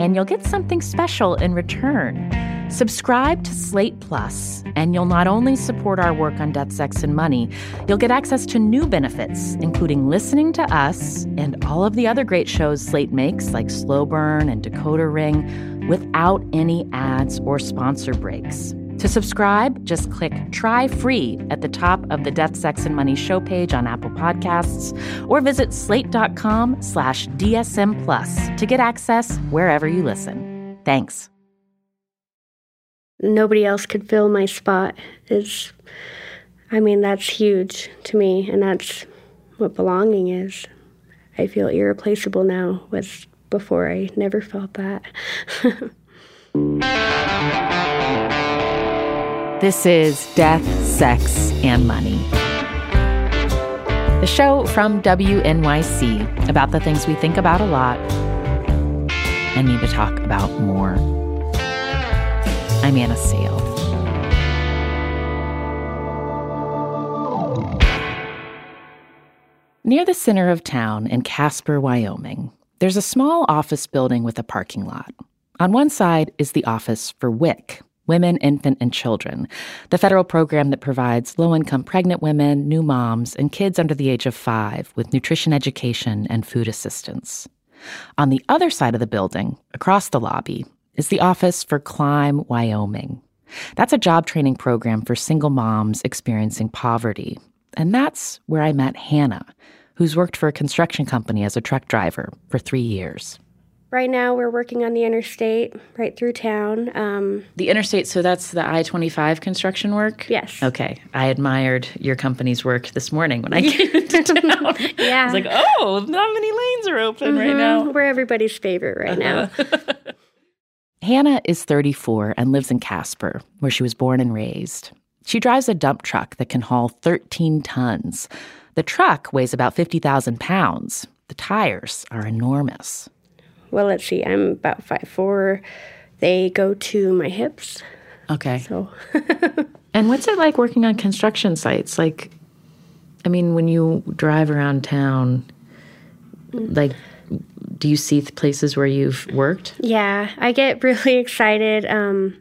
and you'll get something special in return. Subscribe to Slate Plus, and you'll not only support our work on death, sex, and money, you'll get access to new benefits, including listening to us and all of the other great shows Slate makes, like Slow Burn and Decoder Ring, without any ads or sponsor breaks. To subscribe, just click Try Free at the top of the Death, Sex, and Money show page on Apple Podcasts, or visit slate.com slash DSM Plus to get access wherever you listen. Thanks nobody else could fill my spot is I mean that's huge to me and that's what belonging is. I feel irreplaceable now was before I never felt that. this is Death, Sex, and Money. The show from WNYC about the things we think about a lot and need to talk about more. I'm Anna Sale. Near the center of town in Casper, Wyoming, there's a small office building with a parking lot. On one side is the office for WIC, Women, Infant, and Children, the federal program that provides low income pregnant women, new moms, and kids under the age of five with nutrition education and food assistance. On the other side of the building, across the lobby, is the Office for Climb Wyoming. That's a job training program for single moms experiencing poverty. And that's where I met Hannah, who's worked for a construction company as a truck driver for three years. Right now, we're working on the interstate right through town. Um, the interstate, so that's the I 25 construction work? Yes. Okay. I admired your company's work this morning when I came into town. yeah. I was like, oh, not many lanes are open mm-hmm. right now. We're everybody's favorite right uh-huh. now. Hannah is 34 and lives in Casper, where she was born and raised. She drives a dump truck that can haul 13 tons. The truck weighs about 50,000 pounds. The tires are enormous. Well, let's see. I'm about five four. They go to my hips. Okay. So. and what's it like working on construction sites? Like, I mean, when you drive around town, like do you see places where you've worked? Yeah, I get really excited. Um,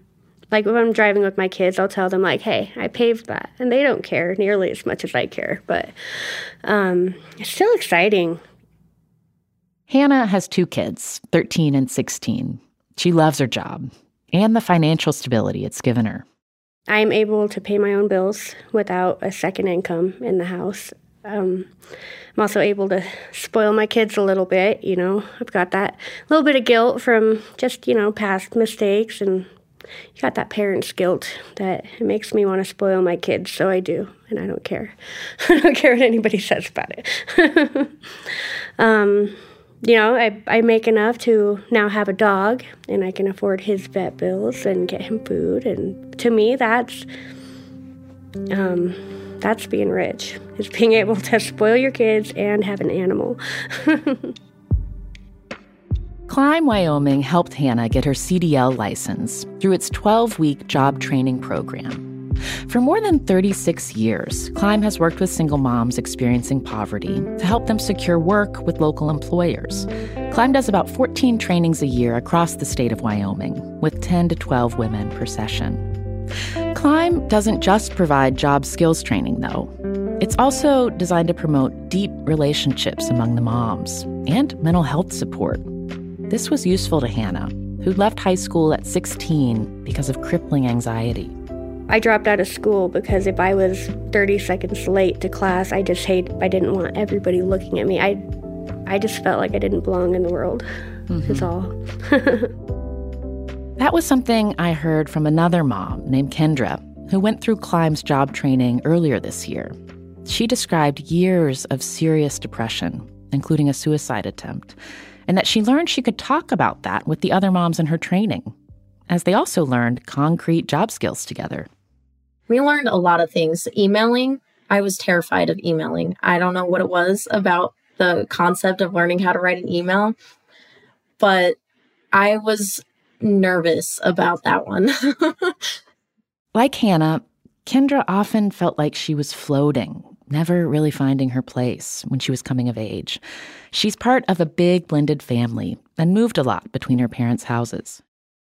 like when I'm driving with my kids, I'll tell them like, "Hey, I paved that," and they don't care nearly as much as I care, but um, it's still exciting. Hannah has two kids, 13 and 16. She loves her job and the financial stability it's given her. I'm able to pay my own bills without a second income in the house. Um, I'm also able to spoil my kids a little bit. You know, I've got that little bit of guilt from just you know past mistakes, and you got that parent's guilt that it makes me want to spoil my kids. So I do, and I don't care. I don't care what anybody says about it. um, you know, I, I make enough to now have a dog, and I can afford his vet bills and get him food, and to me, that's. Um, that's being rich, is being able to spoil your kids and have an animal. Climb Wyoming helped Hannah get her CDL license through its 12 week job training program. For more than 36 years, Climb has worked with single moms experiencing poverty to help them secure work with local employers. Climb does about 14 trainings a year across the state of Wyoming, with 10 to 12 women per session. Climb doesn't just provide job skills training, though. It's also designed to promote deep relationships among the moms and mental health support. This was useful to Hannah, who left high school at 16 because of crippling anxiety. I dropped out of school because if I was 30 seconds late to class, I just hate I didn't want everybody looking at me. I I just felt like I didn't belong in the world, mm-hmm. is all. that was something I heard from another mom named Kendra, who went through Climb's job training earlier this year. She described years of serious depression, including a suicide attempt, and that she learned she could talk about that with the other moms in her training, as they also learned concrete job skills together. We learned a lot of things. Emailing, I was terrified of emailing. I don't know what it was about the concept of learning how to write an email, but I was nervous about that one. like Hannah, Kendra often felt like she was floating, never really finding her place when she was coming of age. She's part of a big blended family and moved a lot between her parents' houses.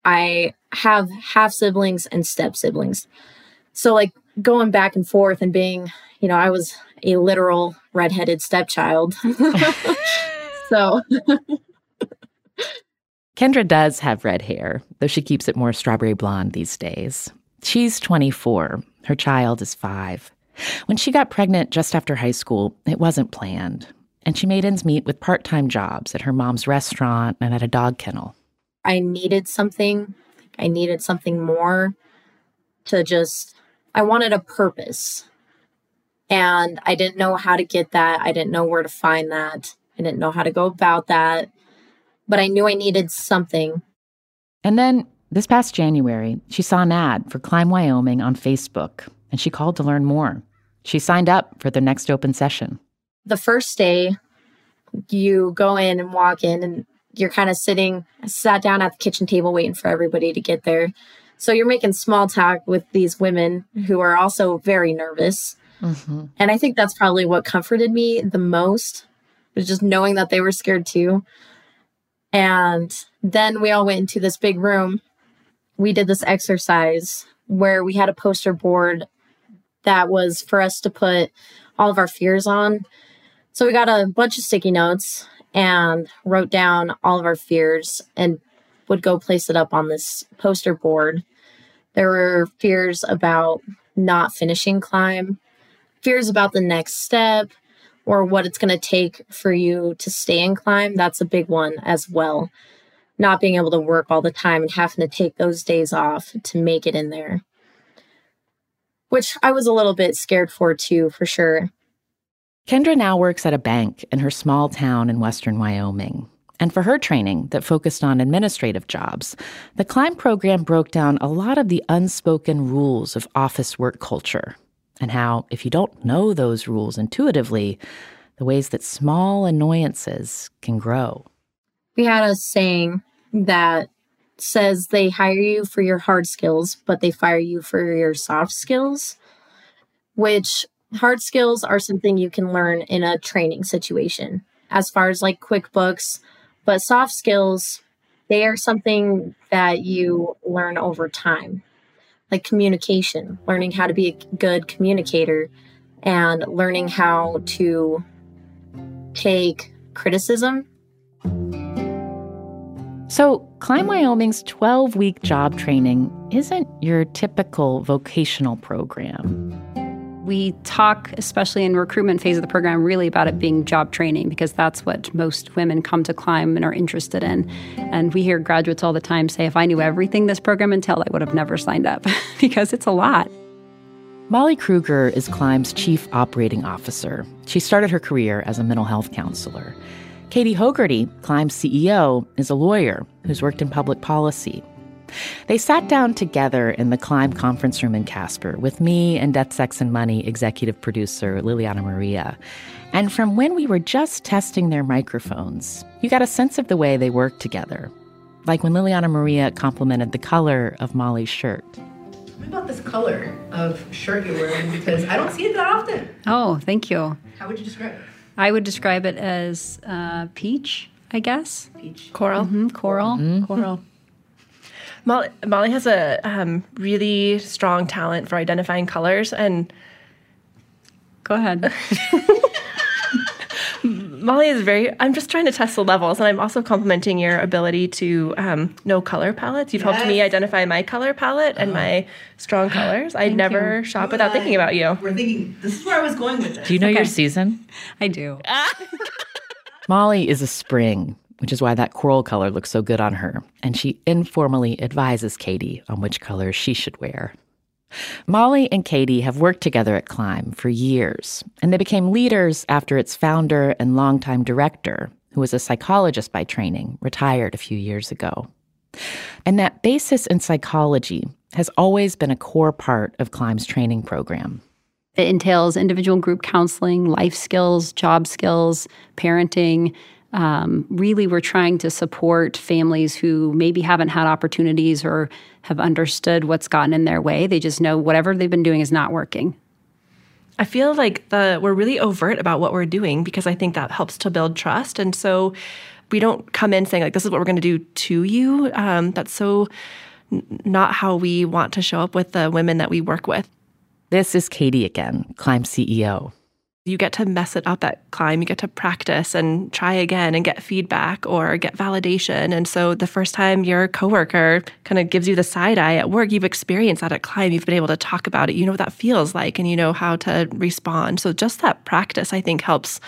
I have half siblings and step siblings. So, like, going back and forth and being, you know, I was a literal redheaded stepchild. so. Kendra does have red hair, though she keeps it more strawberry blonde these days. She's 24. Her child is five. When she got pregnant just after high school, it wasn't planned, and she made ends meet with part time jobs at her mom's restaurant and at a dog kennel. I needed something. I needed something more to just I wanted a purpose. And I didn't know how to get that. I didn't know where to find that. I didn't know how to go about that. But I knew I needed something. And then this past January, she saw an ad for Climb Wyoming on Facebook and she called to learn more. She signed up for the next open session. The first day, you go in and walk in, and you're kind of sitting, sat down at the kitchen table waiting for everybody to get there. So you're making small talk with these women who are also very nervous. Mm-hmm. And I think that's probably what comforted me the most was just knowing that they were scared too. And then we all went into this big room. We did this exercise where we had a poster board that was for us to put all of our fears on. So we got a bunch of sticky notes and wrote down all of our fears and would go place it up on this poster board. There were fears about not finishing climb, fears about the next step, or what it's going to take for you to stay in climb. That's a big one as well. Not being able to work all the time and having to take those days off to make it in there, which I was a little bit scared for too, for sure. Kendra now works at a bank in her small town in western Wyoming. And for her training that focused on administrative jobs, the CLIMB program broke down a lot of the unspoken rules of office work culture and how, if you don't know those rules intuitively, the ways that small annoyances can grow. We had a saying that says they hire you for your hard skills, but they fire you for your soft skills, which hard skills are something you can learn in a training situation. As far as like QuickBooks, but soft skills, they are something that you learn over time, like communication, learning how to be a good communicator and learning how to take criticism. So, Climb Wyoming's 12 week job training isn't your typical vocational program we talk, especially in recruitment phase of the program, really about it being job training because that's what most women come to climb and are interested in. And we hear graduates all the time say, if I knew everything this program entailed, I would have never signed up because it's a lot. Molly Kruger is Climb's chief operating officer. She started her career as a mental health counselor. Katie Hogarty, Climb's CEO, is a lawyer who's worked in public policy they sat down together in the Climb conference room in Casper with me and Death, Sex, and Money executive producer Liliana Maria. And from when we were just testing their microphones, you got a sense of the way they worked together. Like when Liliana Maria complimented the color of Molly's shirt. Tell me about this color of shirt you're wearing because I don't see it that often. Oh, thank you. How would you describe it? I would describe it as uh, peach, I guess. Peach. Coral. Mm-hmm. Coral. Mm-hmm. Coral. Molly, Molly has a um, really strong talent for identifying colors and. Go ahead. Molly is very. I'm just trying to test the levels, and I'm also complimenting your ability to um, know color palettes. You've yes. helped me identify my color palette and uh, my strong colors. I'd never you. shop without thinking about you. We're thinking. This is where I was going with this. Do you know okay. your season? I do. Molly is a spring, which is why that coral color looks so good on her, and she informally advises Katie on which colors she should wear. Molly and Katie have worked together at Climb for years, and they became leaders after its founder and longtime director, who was a psychologist by training, retired a few years ago. And that basis in psychology has always been a core part of Climb's training program. It entails individual group counseling, life skills, job skills, parenting. Um, really, we're trying to support families who maybe haven't had opportunities or have understood what's gotten in their way. They just know whatever they've been doing is not working. I feel like the we're really overt about what we're doing because I think that helps to build trust. And so we don't come in saying like this is what we're going to do to you. Um, that's so n- not how we want to show up with the women that we work with. This is Katie again, Climb CEO. You get to mess it up at Climb. You get to practice and try again and get feedback or get validation. And so the first time your coworker kind of gives you the side eye at work, you've experienced that at Climb. You've been able to talk about it. You know what that feels like and you know how to respond. So just that practice, I think, helps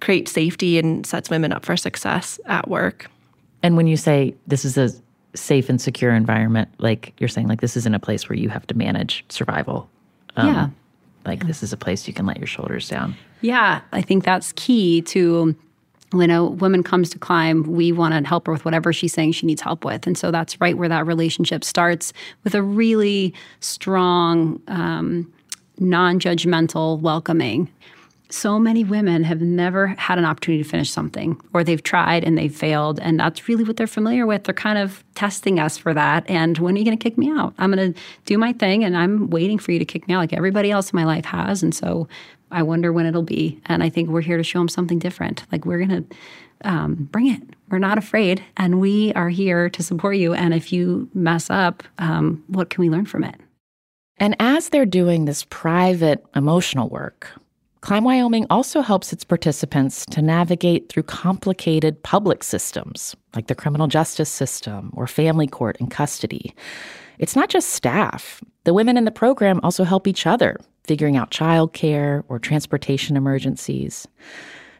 create safety and sets women up for success at work. And when you say this is a safe and secure environment, like you're saying, like this isn't a place where you have to manage survival um, yeah. Like this is a place you can let your shoulders down. Yeah, I think that's key to when a woman comes to climb, we want to help her with whatever she's saying she needs help with. And so that's right where that relationship starts with a really strong, um, non judgmental welcoming so many women have never had an opportunity to finish something or they've tried and they've failed and that's really what they're familiar with. They're kind of testing us for that and when are you going to kick me out? I'm going to do my thing and i'm waiting for you to kick me out like everybody else in my life has and so i wonder when it'll be and i think we're here to show them something different. Like we're going to um, bring it. We're not afraid and we are here to support you and if you mess up um, what can we learn from it? And as they're doing this private emotional work Climb Wyoming also helps its participants to navigate through complicated public systems like the criminal justice system or family court and custody. It's not just staff. The women in the program also help each other, figuring out childcare or transportation emergencies.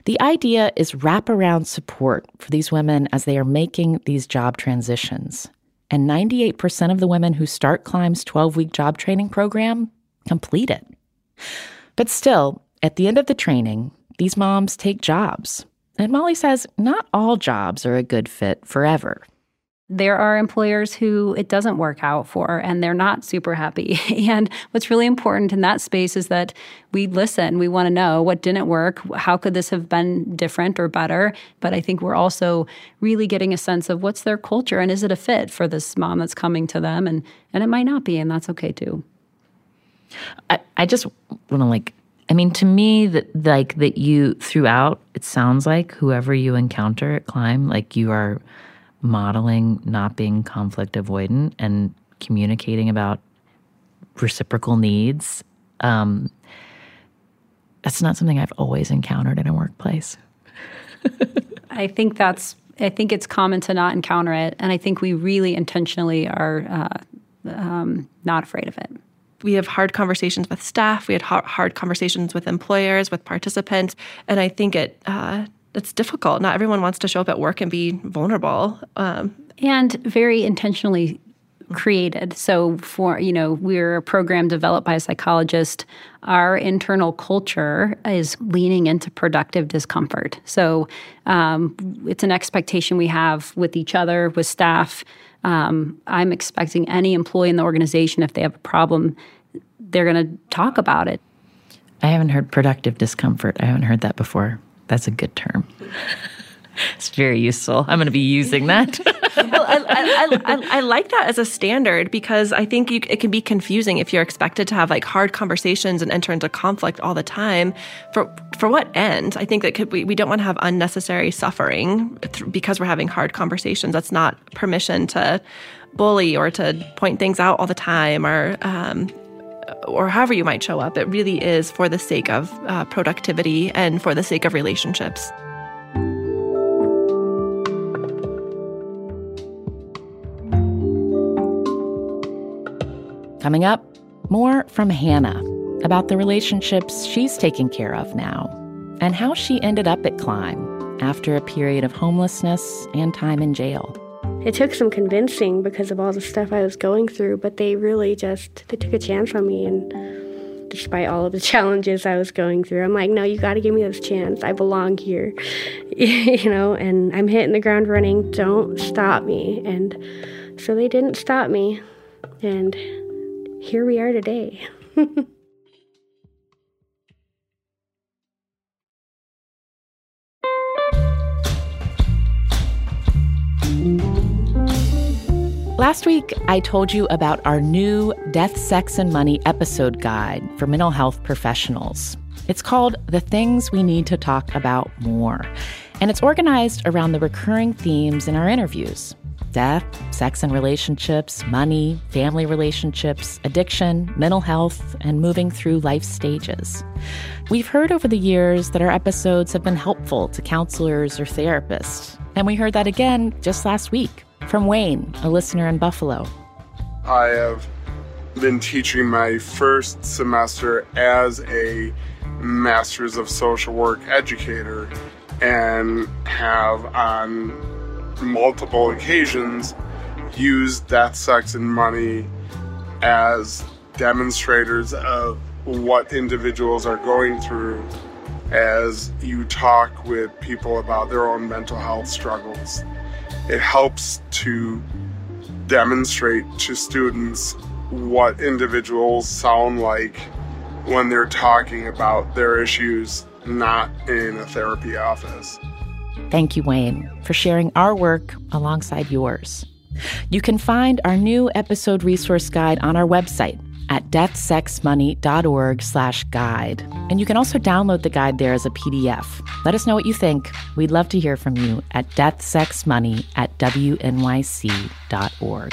The idea is wraparound support for these women as they are making these job transitions. And 98% of the women who start Climb's 12 week job training program complete it. But still, at the end of the training, these moms take jobs. And Molly says not all jobs are a good fit forever. There are employers who it doesn't work out for and they're not super happy. And what's really important in that space is that we listen. We want to know what didn't work. How could this have been different or better? But I think we're also really getting a sense of what's their culture and is it a fit for this mom that's coming to them? And, and it might not be, and that's okay too. I, I just want to like I mean, to me, that like that you throughout, it sounds like whoever you encounter at Climb, like you are modeling not being conflict avoidant and communicating about reciprocal needs. Um, that's not something I've always encountered in a workplace. I think that's. I think it's common to not encounter it, and I think we really intentionally are uh, um, not afraid of it we have hard conversations with staff. We had hard conversations with employers, with participants, and I think it uh, it's difficult. Not everyone wants to show up at work and be vulnerable, um, and very intentionally created. So for you know, we're a program developed by a psychologist. Our internal culture is leaning into productive discomfort. So um, it's an expectation we have with each other, with staff. Um, I'm expecting any employee in the organization, if they have a problem, they're going to talk about it. I haven't heard productive discomfort. I haven't heard that before. That's a good term. it's very useful. I'm going to be using that. I, I, I, like that as a standard because I think you, it can be confusing if you're expected to have like hard conversations and enter into conflict all the time. For for what end? I think that could, we, we don't want to have unnecessary suffering because we're having hard conversations. That's not permission to bully or to point things out all the time or um, or however you might show up. It really is for the sake of uh, productivity and for the sake of relationships. Coming up, more from Hannah about the relationships she's taking care of now and how she ended up at Climb after a period of homelessness and time in jail. It took some convincing because of all the stuff I was going through, but they really just they took a chance on me and despite all of the challenges I was going through, I'm like, no, you got to give me this chance. I belong here, you know, and I'm hitting the ground running. Don't stop me. And so they didn't stop me. And here we are today. Last week, I told you about our new Death, Sex, and Money episode guide for mental health professionals. It's called The Things We Need to Talk About More, and it's organized around the recurring themes in our interviews death, sex and relationships, money, family relationships, addiction, mental health, and moving through life stages. We've heard over the years that our episodes have been helpful to counselors or therapists, and we heard that again just last week from Wayne, a listener in Buffalo. I have been teaching my first semester as a Masters of Social Work educator and have on multiple occasions used death, sex, and money as demonstrators of what individuals are going through as you talk with people about their own mental health struggles. It helps to demonstrate to students what individuals sound like when they're talking about their issues, not in a therapy office. Thank you, Wayne, for sharing our work alongside yours. You can find our new episode resource guide on our website at deathsexmoney.org slash guide. And you can also download the guide there as a PDF. Let us know what you think. We'd love to hear from you at deathsexmoney at wnyc.org.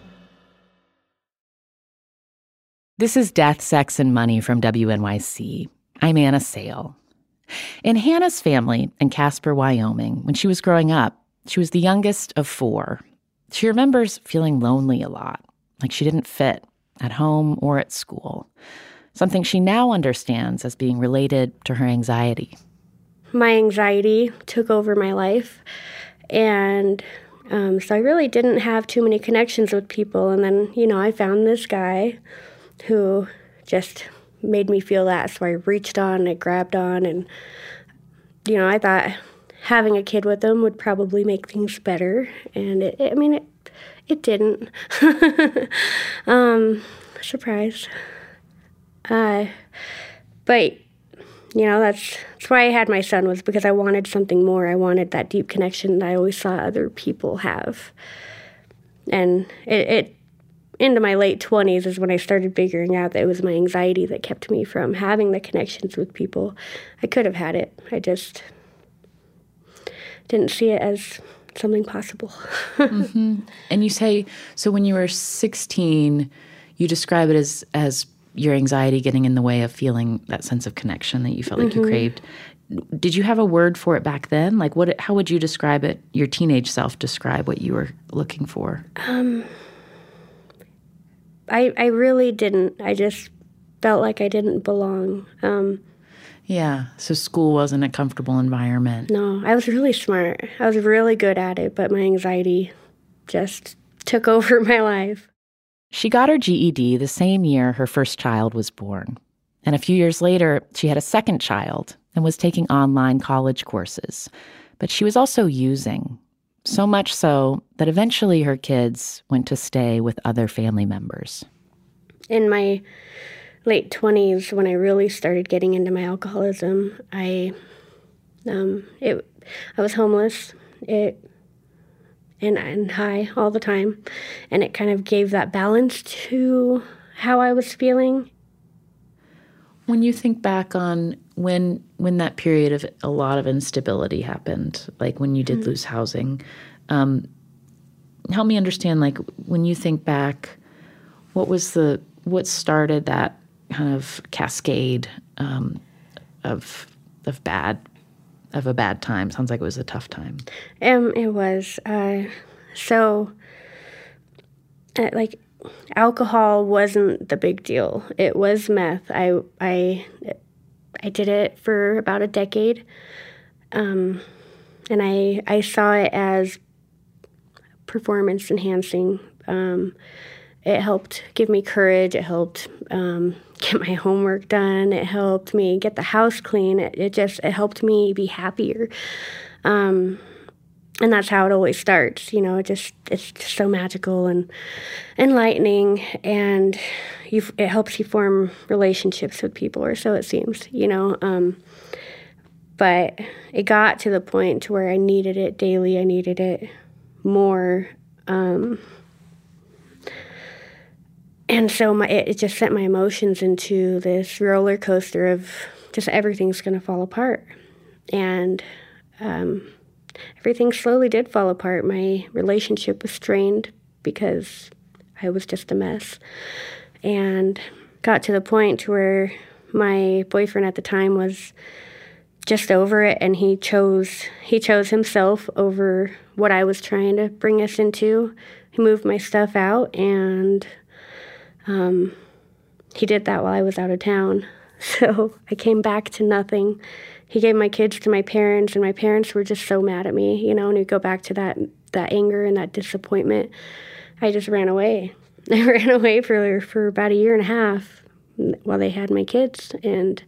This is Death, Sex, and Money from WNYC. I'm Anna Sale. In Hannah's family in Casper, Wyoming, when she was growing up, she was the youngest of four. She remembers feeling lonely a lot, like she didn't fit at home or at school, something she now understands as being related to her anxiety. My anxiety took over my life, and um, so I really didn't have too many connections with people. And then, you know, I found this guy who just made me feel that. So I reached on, I grabbed on, and you know, I thought having a kid with them would probably make things better, and it, it I mean, it it didn't. um, surprise. Uh, but you know, that's that's why I had my son was because I wanted something more. I wanted that deep connection that I always saw other people have, and it, it into my late 20s is when I started figuring out that it was my anxiety that kept me from having the connections with people. I could have had it. I just didn't see it as something possible. mm-hmm. And you say so when you were 16, you describe it as as your anxiety getting in the way of feeling that sense of connection that you felt like mm-hmm. you craved. Did you have a word for it back then? Like what how would you describe it? Your teenage self describe what you were looking for? Um I, I really didn't. I just felt like I didn't belong. Um, yeah, so school wasn't a comfortable environment. No, I was really smart. I was really good at it, but my anxiety just took over my life. She got her GED the same year her first child was born. And a few years later, she had a second child and was taking online college courses. But she was also using, so much so that eventually her kids went to stay with other family members. In my late 20s when I really started getting into my alcoholism. I um, it I was homeless. It and and high all the time, and it kind of gave that balance to how I was feeling. When you think back on when when that period of a lot of instability happened, like when you did mm-hmm. lose housing, um, help me understand. Like when you think back, what was the what started that kind of cascade um, of of bad of a bad time. Sounds like it was a tough time. Um, it was. Uh, so, uh, like, alcohol wasn't the big deal. It was meth. I I I did it for about a decade, um, and I I saw it as performance enhancing. Um, it helped give me courage. It helped um, get my homework done. It helped me get the house clean. It, it just it helped me be happier. Um, and that's how it always starts. You know, it just it's just so magical and enlightening, and you it helps you form relationships with people, or so it seems. You know. Um, but it got to the point to where I needed it daily. I needed it more. Um, and so my it, just sent my emotions into this roller coaster of just everything's going to fall apart and um, everything slowly did fall apart my relationship was strained because i was just a mess and got to the point where my boyfriend at the time was just over it and he chose he chose himself over what I was trying to bring us into. He moved my stuff out and um, he did that while I was out of town. So I came back to nothing. He gave my kids to my parents, and my parents were just so mad at me, you know. And we go back to that that anger and that disappointment. I just ran away. I ran away for for about a year and a half while they had my kids, and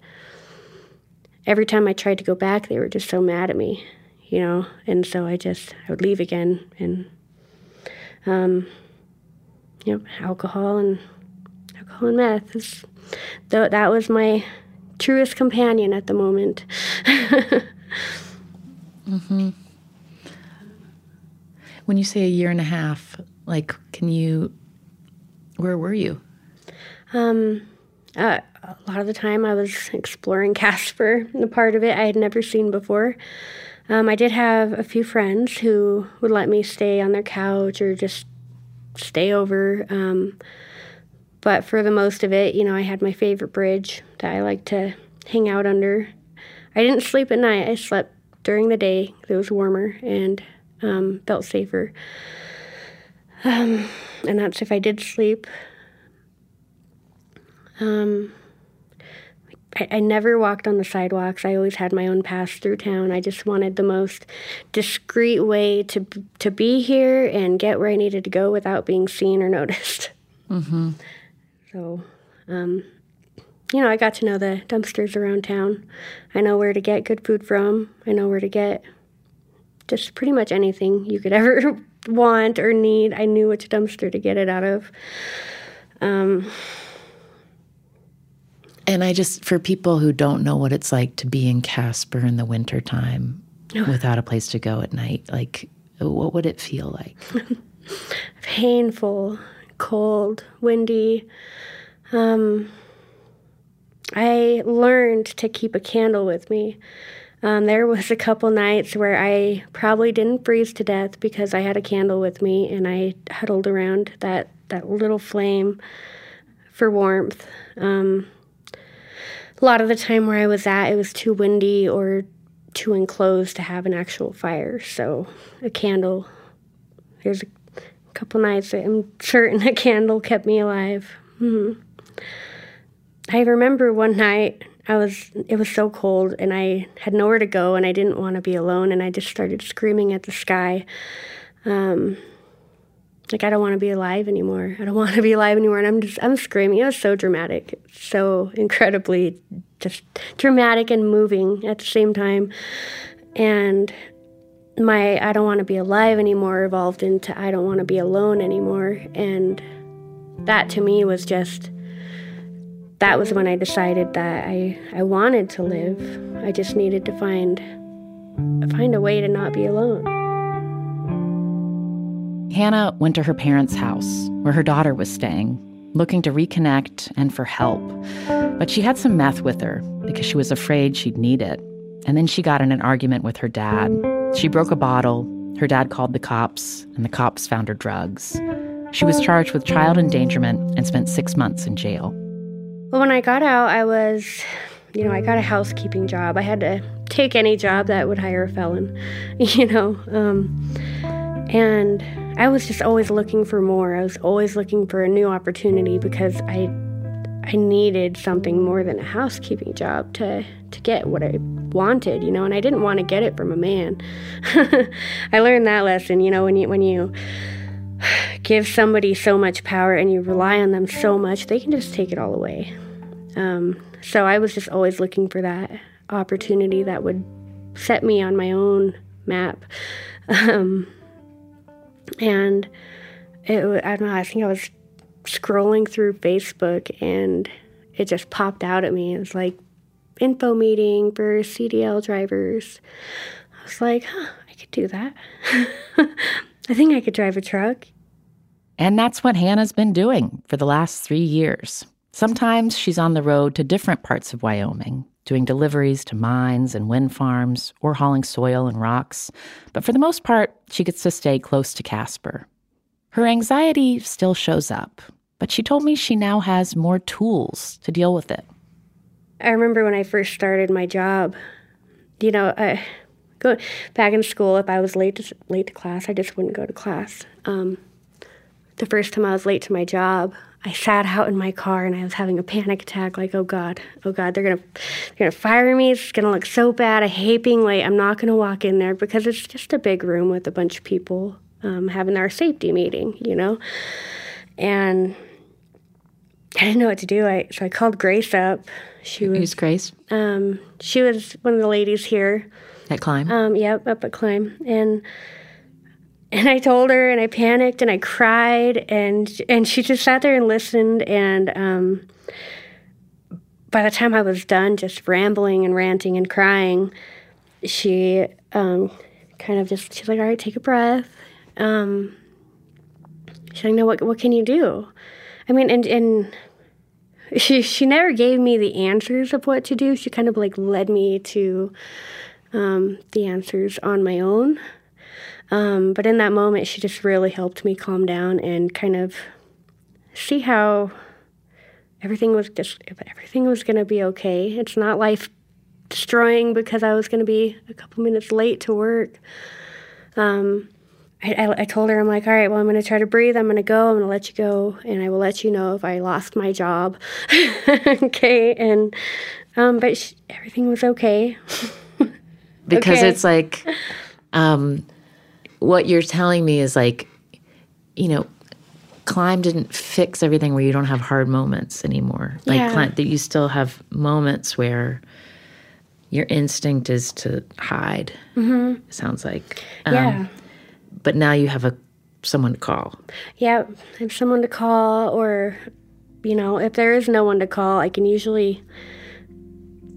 every time I tried to go back, they were just so mad at me, you know. And so I just I would leave again, and um, you know, alcohol and alcohol and meth. Is, that was my truest companion at the moment. mm-hmm. When you say a year and a half, like, can you? Where were you? Um, uh, a lot of the time I was exploring Casper, the part of it I had never seen before. Um, I did have a few friends who would let me stay on their couch or just stay over. Um, but for the most of it, you know, I had my favorite bridge that I like to hang out under. I didn't sleep at night. I slept during the day. It was warmer and um, felt safer. Um, and that's if I did sleep. Um, I, I never walked on the sidewalks. I always had my own path through town. I just wanted the most discreet way to to be here and get where I needed to go without being seen or noticed. Mm-hmm. So, um, you know, I got to know the dumpsters around town. I know where to get good food from. I know where to get just pretty much anything you could ever want or need. I knew which dumpster to get it out of. Um, and I just, for people who don't know what it's like to be in Casper in the wintertime without a place to go at night, like, what would it feel like? Painful, cold, windy. Um, I learned to keep a candle with me. Um, there was a couple nights where I probably didn't freeze to death because I had a candle with me and I huddled around that, that little flame for warmth. Um, a lot of the time where I was at, it was too windy or too enclosed to have an actual fire. So a candle. There's a couple nights I'm certain a candle kept me alive. Mm-hmm. I remember one night I was it was so cold and I had nowhere to go and I didn't want to be alone and I just started screaming at the sky. Um, like I don't want to be alive anymore. I don't want to be alive anymore and I'm just I'm screaming. It was so dramatic. So incredibly just dramatic and moving at the same time. And my I don't want to be alive anymore evolved into I don't want to be alone anymore and that to me was just that was when I decided that I, I wanted to live. I just needed to find find a way to not be alone. Hannah went to her parents' house where her daughter was staying, looking to reconnect and for help. But she had some meth with her because she was afraid she'd need it. And then she got in an argument with her dad. She broke a bottle. Her dad called the cops, and the cops found her drugs. She was charged with child endangerment and spent six months in jail. Well, when I got out, I was, you know, I got a housekeeping job. I had to take any job that would hire a felon, you know. Um, and I was just always looking for more. I was always looking for a new opportunity because I I needed something more than a housekeeping job to to get what I wanted, you know, and I didn't want to get it from a man. I learned that lesson, you know, when you when you give somebody so much power and you rely on them so much, they can just take it all away. Um, so I was just always looking for that opportunity that would set me on my own map. Um, and it, I don't know, I think I was scrolling through Facebook and it just popped out at me. It was like info meeting for CDL drivers. I was like, huh, I could do that. I think I could drive a truck. And that's what Hannah's been doing for the last three years. Sometimes she's on the road to different parts of Wyoming, doing deliveries to mines and wind farms or hauling soil and rocks. But for the most part, she gets to stay close to Casper. Her anxiety still shows up, but she told me she now has more tools to deal with it. I remember when I first started my job, you know, I go back in school. If I was late to late to class, I just wouldn't go to class. Um, the first time I was late to my job, I sat out in my car and I was having a panic attack. Like, oh God, oh God, they're gonna, they're gonna fire me. It's gonna look so bad. I hate being late. I'm not gonna walk in there because it's just a big room with a bunch of people um, having our safety meeting, you know. And I didn't know what to do. I so I called Grace up. She was Who's Grace? Um, she was one of the ladies here. At Climb? Um, yep, up at Climb. And and I told her and I panicked and I cried and and she just sat there and listened and um, by the time I was done just rambling and ranting and crying, she um, kind of just she's like, All right, take a breath. Um, she's like, No, what what can you do? I mean and and she she never gave me the answers of what to do. She kind of like led me to um, the answers on my own. Um, but in that moment, she just really helped me calm down and kind of see how everything was just everything was going to be okay. It's not life destroying because I was going to be a couple minutes late to work. Um, I, I, I, told her, I'm like, all right, well, I'm going to try to breathe. I'm going to go. I'm going to let you go, and I will let you know if I lost my job. okay, and um, but she, everything was okay. because okay. it's like, um, what you're telling me is like, you know, climb didn't fix everything where you don't have hard moments anymore. Like yeah. climb, that you still have moments where your instinct is to hide. Mm-hmm. Sounds like, um, yeah but now you have a someone to call. Yeah, I have someone to call, or you know, if there is no one to call, I can usually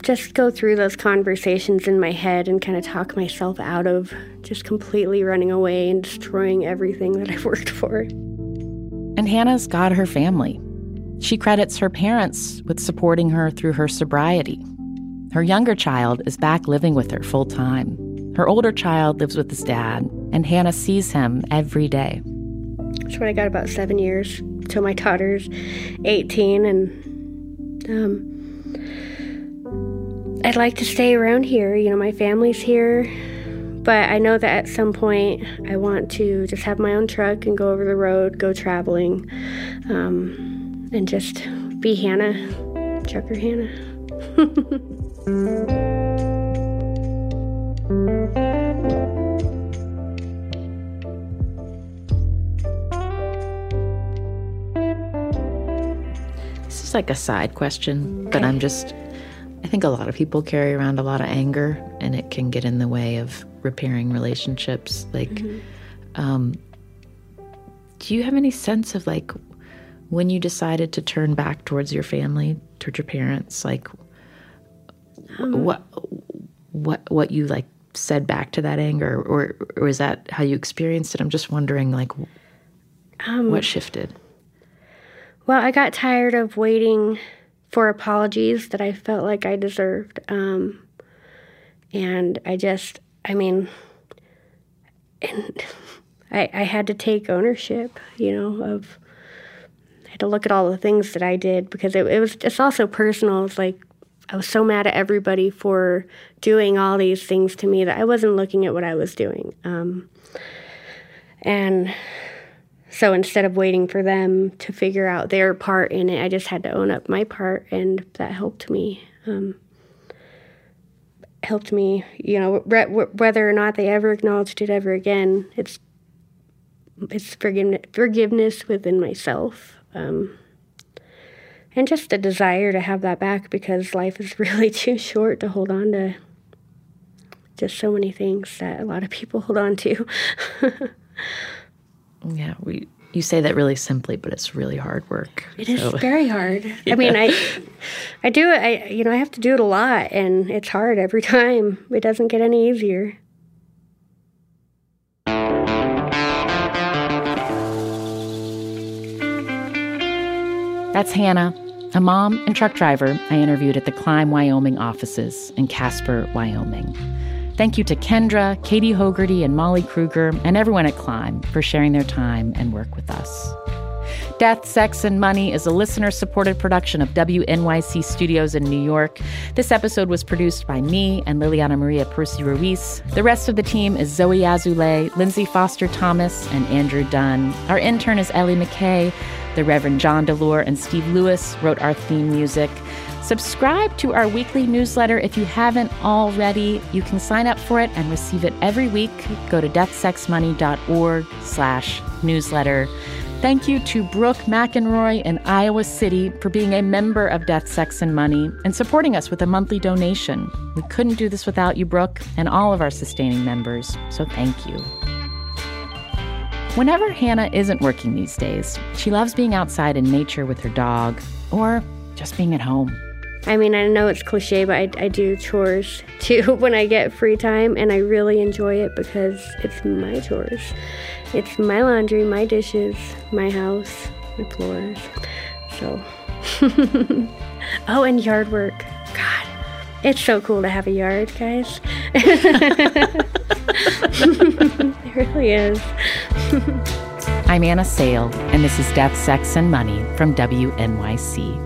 just go through those conversations in my head and kind of talk myself out of just completely running away and destroying everything that I've worked for. And Hannah's got her family. She credits her parents with supporting her through her sobriety. Her younger child is back living with her full time. Her older child lives with his dad, and Hannah sees him every day. That's when I got about seven years till my daughter's 18, and um, I'd like to stay around here. You know, my family's here, but I know that at some point I want to just have my own truck and go over the road, go traveling, um, and just be Hannah, Trucker Hannah. like a side question, but I'm just, I think a lot of people carry around a lot of anger and it can get in the way of repairing relationships. Like, mm-hmm. um, do you have any sense of like when you decided to turn back towards your family, towards your parents, like Um, what what what you like said back to that anger, or or is that how you experienced it? I'm just wondering, like, Um, what shifted? Well, I got tired of waiting for apologies that I felt like I deserved. Um, and I just, I mean, and I, I had to take ownership, you know, of, I had to look at all the things that I did because it, it was, it's also personal. It's like, I was so mad at everybody for doing all these things to me that I wasn't looking at what I was doing. Um, and so instead of waiting for them to figure out their part in it, I just had to own up my part, and that helped me. Um, helped me, you know, re- whether or not they ever acknowledged it ever again. It's it's forgiveness, forgiveness within myself, um, and just a desire to have that back because life is really too short to hold on to just so many things that a lot of people hold on to. Yeah, we you say that really simply, but it's really hard work. It is so. very hard. I mean, I I do it. I you know I have to do it a lot, and it's hard every time. It doesn't get any easier. That's Hannah, a mom and truck driver I interviewed at the Climb Wyoming offices in Casper, Wyoming. Thank you to Kendra, Katie Hogarty, and Molly Kruger, and everyone at Climb for sharing their time and work with us. Death, Sex, and Money is a listener supported production of WNYC Studios in New York. This episode was produced by me and Liliana Maria Percy Ruiz. The rest of the team is Zoe Azulay, Lindsay Foster Thomas, and Andrew Dunn. Our intern is Ellie McKay. The Reverend John Delore and Steve Lewis wrote our theme music. Subscribe to our weekly newsletter if you haven't already. You can sign up for it and receive it every week. Go to deathsexmoney.org slash newsletter. Thank you to Brooke McEnroy in Iowa City for being a member of Death, Sex, and Money and supporting us with a monthly donation. We couldn't do this without you, Brooke, and all of our sustaining members, so thank you. Whenever Hannah isn't working these days, she loves being outside in nature with her dog or just being at home. I mean, I know it's cliche, but I, I do chores too when I get free time, and I really enjoy it because it's my chores. It's my laundry, my dishes, my house, my floors. So, oh, and yard work. God, it's so cool to have a yard, guys. it really is. I'm Anna Sale, and this is Death, Sex, and Money from WNYC.